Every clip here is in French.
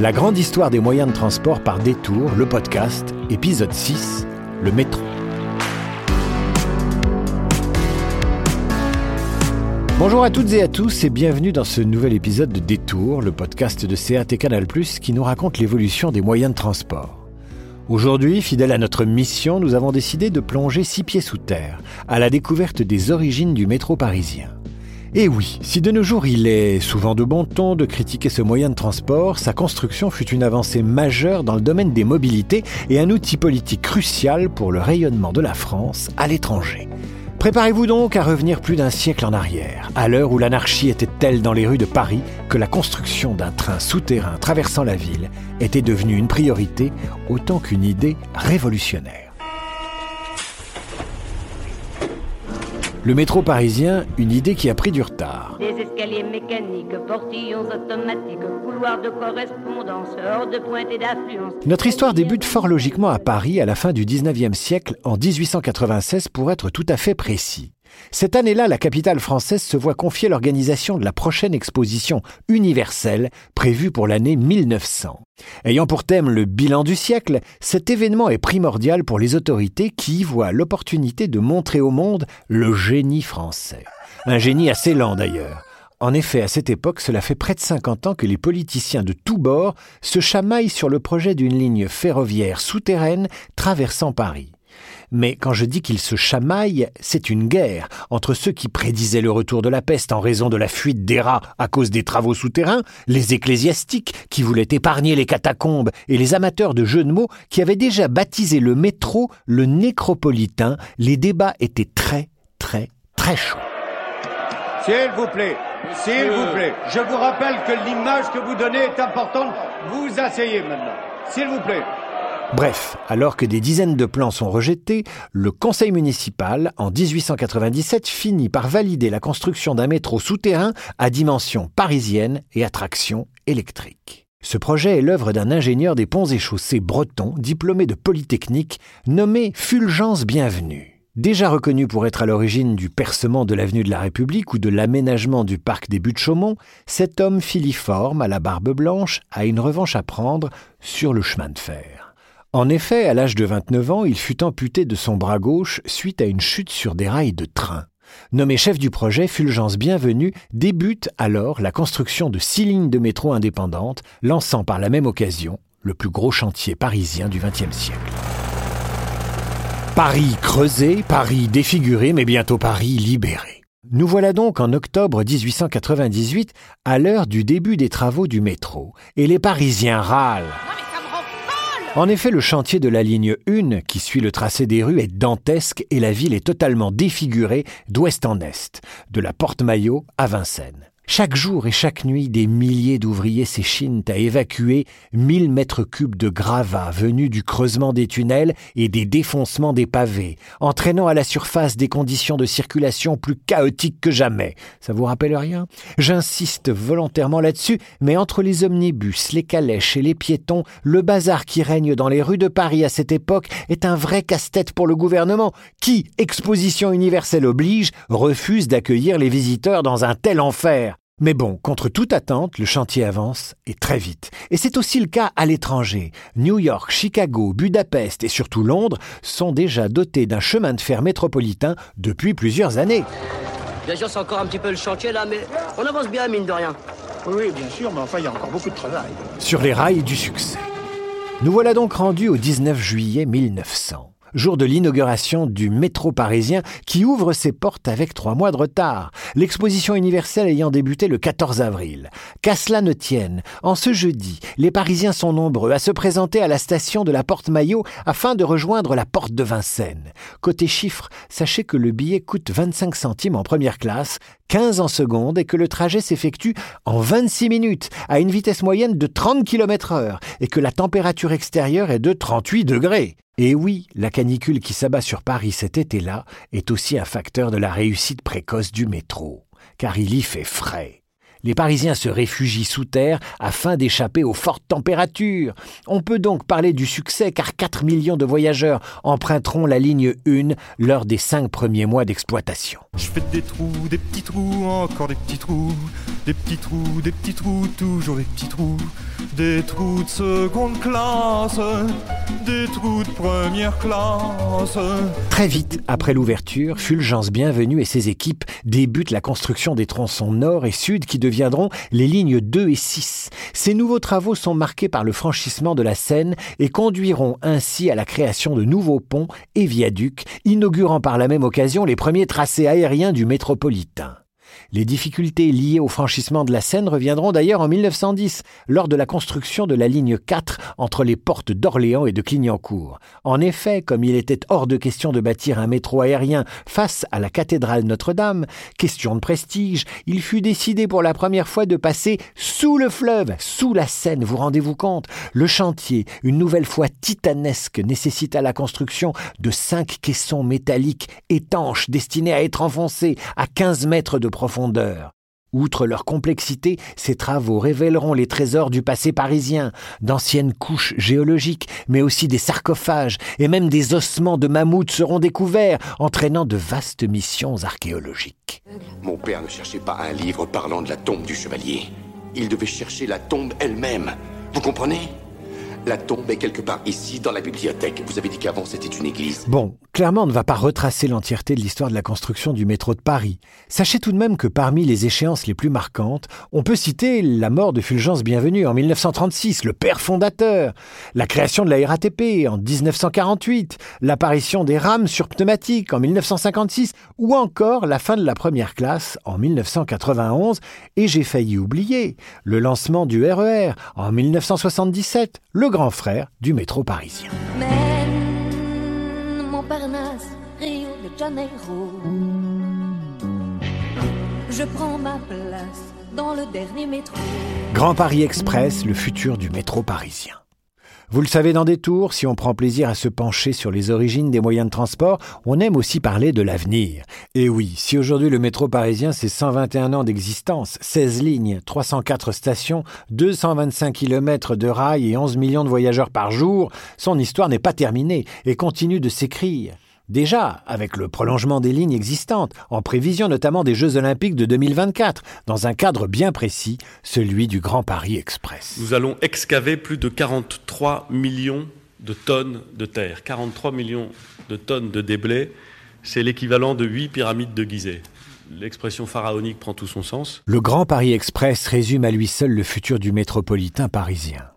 La grande histoire des moyens de transport par détour, le podcast, épisode 6, le métro. Bonjour à toutes et à tous et bienvenue dans ce nouvel épisode de Détour, le podcast de CAT Canal+, qui nous raconte l'évolution des moyens de transport. Aujourd'hui, fidèle à notre mission, nous avons décidé de plonger six pieds sous terre, à la découverte des origines du métro parisien. Et oui, si de nos jours il est souvent de bon ton de critiquer ce moyen de transport, sa construction fut une avancée majeure dans le domaine des mobilités et un outil politique crucial pour le rayonnement de la France à l'étranger. Préparez-vous donc à revenir plus d'un siècle en arrière, à l'heure où l'anarchie était telle dans les rues de Paris que la construction d'un train souterrain traversant la ville était devenue une priorité autant qu'une idée révolutionnaire. Le métro parisien, une idée qui a pris du retard. Des escaliers mécaniques, portillons automatiques, couloirs de correspondance, hors de pointe et d'affluence. Notre histoire débute fort logiquement à Paris à la fin du 19e siècle, en 1896 pour être tout à fait précis. Cette année-là, la capitale française se voit confier l'organisation de la prochaine exposition universelle prévue pour l'année 1900. Ayant pour thème le bilan du siècle, cet événement est primordial pour les autorités qui y voient l'opportunité de montrer au monde le génie français. Un génie assez lent d'ailleurs. En effet, à cette époque, cela fait près de 50 ans que les politiciens de tous bords se chamaillent sur le projet d'une ligne ferroviaire souterraine traversant Paris. Mais quand je dis qu'ils se chamaillent, c'est une guerre entre ceux qui prédisaient le retour de la peste en raison de la fuite des rats à cause des travaux souterrains, les ecclésiastiques qui voulaient épargner les catacombes et les amateurs de jeux de mots qui avaient déjà baptisé le métro le nécropolitain. Les débats étaient très, très, très chauds. S'il vous plaît, s'il vous plaît, je vous rappelle que l'image que vous donnez est importante. Vous asseyez maintenant. S'il vous plaît. Bref, alors que des dizaines de plans sont rejetés, le conseil municipal, en 1897, finit par valider la construction d'un métro souterrain à dimension parisienne et à traction électrique. Ce projet est l'œuvre d'un ingénieur des ponts et chaussées breton, diplômé de Polytechnique, nommé Fulgence Bienvenue. Déjà reconnu pour être à l'origine du percement de l'avenue de la République ou de l'aménagement du parc des Buttes-Chaumont, cet homme filiforme à la barbe blanche a une revanche à prendre sur le chemin de fer. En effet, à l'âge de 29 ans, il fut amputé de son bras gauche suite à une chute sur des rails de train. Nommé chef du projet, Fulgence Bienvenue débute alors la construction de six lignes de métro indépendantes, lançant par la même occasion le plus gros chantier parisien du XXe siècle. Paris creusé, Paris défiguré, mais bientôt Paris libéré. Nous voilà donc en octobre 1898, à l'heure du début des travaux du métro, et les Parisiens râlent. En effet, le chantier de la ligne 1, qui suit le tracé des rues, est dantesque et la ville est totalement défigurée d'ouest en est, de la Porte Maillot à Vincennes. Chaque jour et chaque nuit, des milliers d'ouvriers s'échinent à évacuer 1000 mètres cubes de gravats venus du creusement des tunnels et des défoncements des pavés, entraînant à la surface des conditions de circulation plus chaotiques que jamais. Ça vous rappelle rien? J'insiste volontairement là-dessus, mais entre les omnibus, les calèches et les piétons, le bazar qui règne dans les rues de Paris à cette époque est un vrai casse-tête pour le gouvernement, qui, exposition universelle oblige, refuse d'accueillir les visiteurs dans un tel enfer. Mais bon, contre toute attente, le chantier avance et très vite. Et c'est aussi le cas à l'étranger. New York, Chicago, Budapest et surtout Londres sont déjà dotés d'un chemin de fer métropolitain depuis plusieurs années. Bien sûr, c'est encore un petit peu le chantier là, mais on avance bien, mine de rien. Oui, bien sûr, mais enfin, il y a encore beaucoup de travail. Sur les rails du succès. Nous voilà donc rendus au 19 juillet 1900 jour de l'inauguration du métro parisien qui ouvre ses portes avec trois mois de retard, l'exposition universelle ayant débuté le 14 avril. Qu'à cela ne tienne, en ce jeudi, les Parisiens sont nombreux à se présenter à la station de la Porte Maillot afin de rejoindre la Porte de Vincennes. Côté chiffres, sachez que le billet coûte 25 centimes en première classe, 15 en seconde et que le trajet s'effectue en 26 minutes à une vitesse moyenne de 30 km heure et que la température extérieure est de 38 degrés. Et oui, la canicule qui s'abat sur Paris cet été-là est aussi un facteur de la réussite précoce du métro, car il y fait frais. Les Parisiens se réfugient sous terre afin d'échapper aux fortes températures. On peut donc parler du succès car 4 millions de voyageurs emprunteront la ligne 1 lors des 5 premiers mois d'exploitation. Je fais des trous, des petits trous, encore des petits trous, des petits trous, des petits trous, toujours des petits trous, des trous de seconde classe, des trous de première classe. Très vite après l'ouverture, Fulgence Bienvenue et ses équipes débutent la construction des tronçons nord et sud qui deviendront les lignes 2 et 6. Ces nouveaux travaux sont marqués par le franchissement de la Seine et conduiront ainsi à la création de nouveaux ponts et viaducs, inaugurant par la même occasion les premiers tracés aériens du métropolitain. Les difficultés liées au franchissement de la Seine reviendront d'ailleurs en 1910, lors de la construction de la ligne 4 entre les portes d'Orléans et de Clignancourt. En effet, comme il était hors de question de bâtir un métro aérien face à la cathédrale Notre-Dame, question de prestige, il fut décidé pour la première fois de passer sous le fleuve, sous la Seine, vous rendez-vous compte? Le chantier, une nouvelle fois titanesque, nécessita la construction de cinq caissons métalliques étanches destinés à être enfoncés à 15 mètres de profondeur Outre leur complexité, ces travaux révéleront les trésors du passé parisien, d'anciennes couches géologiques, mais aussi des sarcophages et même des ossements de mammouths seront découverts, entraînant de vastes missions archéologiques. Mon père ne cherchait pas un livre parlant de la tombe du chevalier. Il devait chercher la tombe elle-même. Vous comprenez? La tombe est quelque part ici, dans la bibliothèque. Vous avez dit qu'avant c'était une église. Bon, clairement, on ne va pas retracer l'entièreté de l'histoire de la construction du métro de Paris. Sachez tout de même que parmi les échéances les plus marquantes, on peut citer la mort de Fulgence Bienvenue en 1936, le père fondateur, la création de la RATP en 1948, l'apparition des rames sur pneumatiques en 1956, ou encore la fin de la première classe en 1991, et j'ai failli oublier le lancement du RER e en 1977, le grand frère du métro parisien. Rio de Janeiro. Je prends ma place dans le dernier métro. Grand Paris Express, le futur du métro parisien. Vous le savez dans des tours, si on prend plaisir à se pencher sur les origines des moyens de transport, on aime aussi parler de l'avenir. Et oui, si aujourd'hui le métro parisien c'est 121 ans d'existence, 16 lignes, 304 stations, 225 km de rails et 11 millions de voyageurs par jour, son histoire n'est pas terminée et continue de s'écrire. Déjà, avec le prolongement des lignes existantes, en prévision notamment des Jeux Olympiques de 2024, dans un cadre bien précis, celui du Grand Paris Express. Nous allons excaver plus de 43 millions de tonnes de terre. 43 millions de tonnes de déblais, c'est l'équivalent de 8 pyramides de Gizeh. L'expression pharaonique prend tout son sens. Le Grand Paris Express résume à lui seul le futur du métropolitain parisien.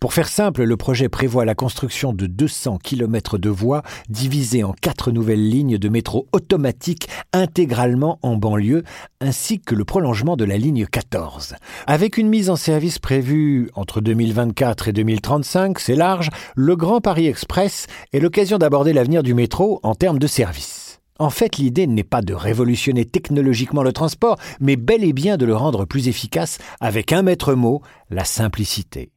Pour faire simple, le projet prévoit la construction de 200 km de voies divisées en quatre nouvelles lignes de métro automatique intégralement en banlieue, ainsi que le prolongement de la ligne 14. Avec une mise en service prévue entre 2024 et 2035, c'est large, le Grand Paris Express est l'occasion d'aborder l'avenir du métro en termes de service. En fait, l'idée n'est pas de révolutionner technologiquement le transport, mais bel et bien de le rendre plus efficace avec un maître mot, la simplicité.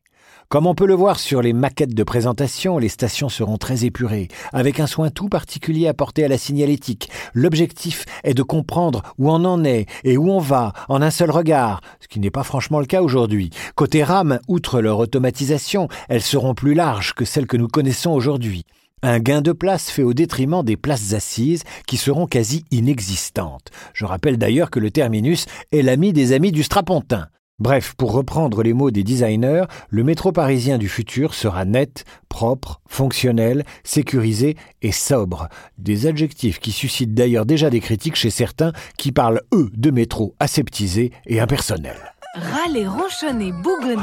Comme on peut le voir sur les maquettes de présentation, les stations seront très épurées, avec un soin tout particulier apporté à la signalétique. L'objectif est de comprendre où on en est et où on va en un seul regard, ce qui n'est pas franchement le cas aujourd'hui. Côté RAM, outre leur automatisation, elles seront plus larges que celles que nous connaissons aujourd'hui. Un gain de place fait au détriment des places assises qui seront quasi inexistantes. Je rappelle d'ailleurs que le terminus est l'ami des amis du strapontin. Bref, pour reprendre les mots des designers, le métro parisien du futur sera net, propre, fonctionnel, sécurisé et sobre. Des adjectifs qui suscitent d'ailleurs déjà des critiques chez certains qui parlent, eux, de métro aseptisé et impersonnel. Râler, ronchonner, bougonner.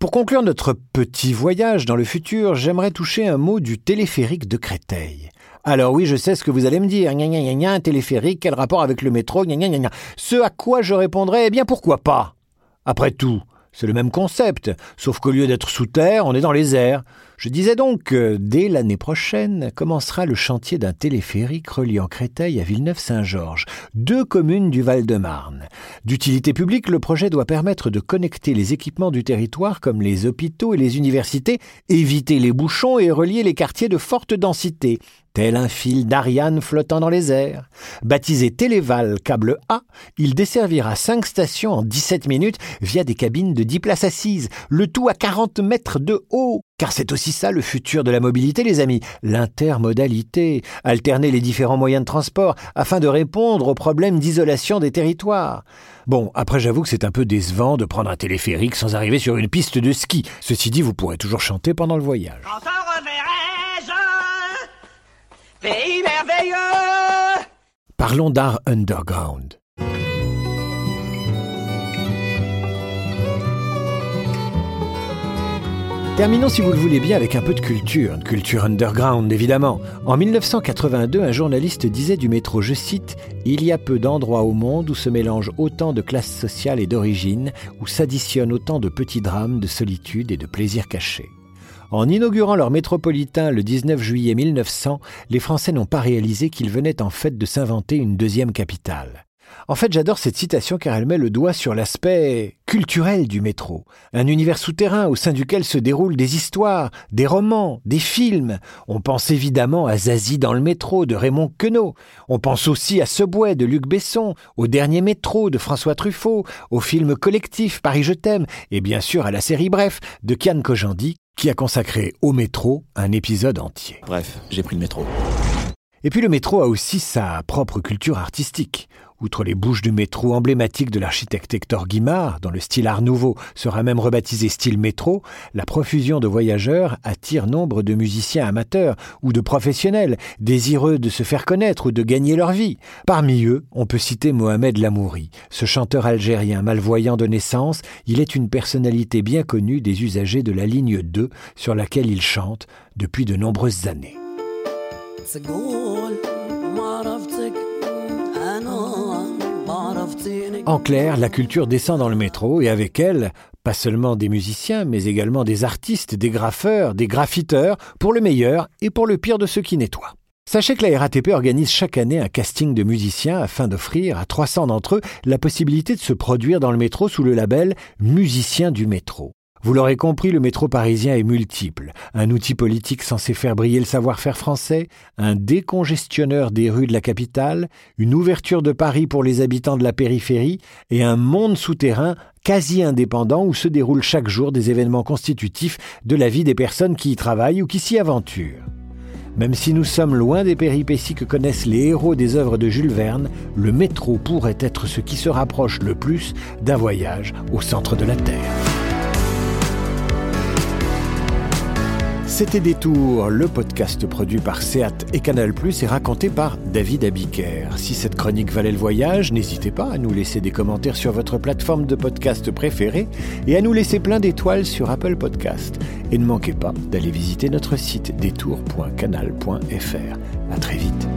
Pour conclure notre petit voyage dans le futur, j'aimerais toucher un mot du téléphérique de Créteil. Alors oui, je sais ce que vous allez me dire. Gna gna gna un téléphérique, quel rapport avec le métro gna gna gna Ce à quoi je répondrais, eh bien pourquoi pas? Après tout, c'est le même concept, sauf qu'au lieu d'être sous terre, on est dans les airs. Je disais donc que dès l'année prochaine commencera le chantier d'un téléphérique reliant Créteil à Villeneuve-Saint-Georges, deux communes du Val-de-Marne. D'utilité publique, le projet doit permettre de connecter les équipements du territoire comme les hôpitaux et les universités, éviter les bouchons et relier les quartiers de forte densité tel un fil d'Ariane flottant dans les airs. Baptisé Téléval câble A, il desservira cinq stations en 17 minutes via des cabines de 10 places assises, le tout à 40 mètres de haut. Car c'est aussi ça le futur de la mobilité, les amis, l'intermodalité, alterner les différents moyens de transport afin de répondre aux problèmes d'isolation des territoires. Bon, après j'avoue que c'est un peu décevant de prendre un téléphérique sans arriver sur une piste de ski. Ceci dit, vous pourrez toujours chanter pendant le voyage. Pays merveilleux Parlons d'art underground. Terminons si vous le voulez bien avec un peu de culture, une culture underground évidemment. En 1982, un journaliste disait du métro, je cite, Il y a peu d'endroits au monde où se mélangent autant de classes sociales et d'origines, où s'additionnent autant de petits drames, de solitude et de plaisirs cachés. En inaugurant leur métropolitain le 19 juillet 1900, les Français n'ont pas réalisé qu'ils venaient en fait de s'inventer une deuxième capitale. En fait, j'adore cette citation car elle met le doigt sur l'aspect culturel du métro. Un univers souterrain au sein duquel se déroulent des histoires, des romans, des films. On pense évidemment à Zazie dans le métro de Raymond Queneau. On pense aussi à Subway de Luc Besson, au dernier métro de François Truffaut, au film collectif Paris Je t'aime et bien sûr à la série Bref de Kian Kojandi qui a consacré au métro un épisode entier. Bref, j'ai pris le métro. Et puis le métro a aussi sa propre culture artistique. Outre les bouches du métro emblématiques de l'architecte Hector Guimard, dont le style Art Nouveau sera même rebaptisé style métro, la profusion de voyageurs attire nombre de musiciens amateurs ou de professionnels désireux de se faire connaître ou de gagner leur vie. Parmi eux, on peut citer Mohamed Lamouri. Ce chanteur algérien malvoyant de naissance, il est une personnalité bien connue des usagers de la ligne 2 sur laquelle il chante depuis de nombreuses années. En clair, la culture descend dans le métro et avec elle, pas seulement des musiciens, mais également des artistes, des graffeurs, des graffiteurs, pour le meilleur et pour le pire de ceux qui nettoient. Sachez que la RATP organise chaque année un casting de musiciens afin d'offrir à 300 d'entre eux la possibilité de se produire dans le métro sous le label Musiciens du métro. Vous l'aurez compris, le métro parisien est multiple. Un outil politique censé faire briller le savoir-faire français, un décongestionneur des rues de la capitale, une ouverture de Paris pour les habitants de la périphérie et un monde souterrain quasi indépendant où se déroulent chaque jour des événements constitutifs de la vie des personnes qui y travaillent ou qui s'y aventurent. Même si nous sommes loin des péripéties que connaissent les héros des œuvres de Jules Verne, le métro pourrait être ce qui se rapproche le plus d'un voyage au centre de la Terre. C'était Détour, le podcast produit par Seat et Canal+, et raconté par David Abiker. Si cette chronique valait le voyage, n'hésitez pas à nous laisser des commentaires sur votre plateforme de podcast préférée et à nous laisser plein d'étoiles sur Apple Podcast. Et ne manquez pas d'aller visiter notre site détour.canal.fr. À très vite.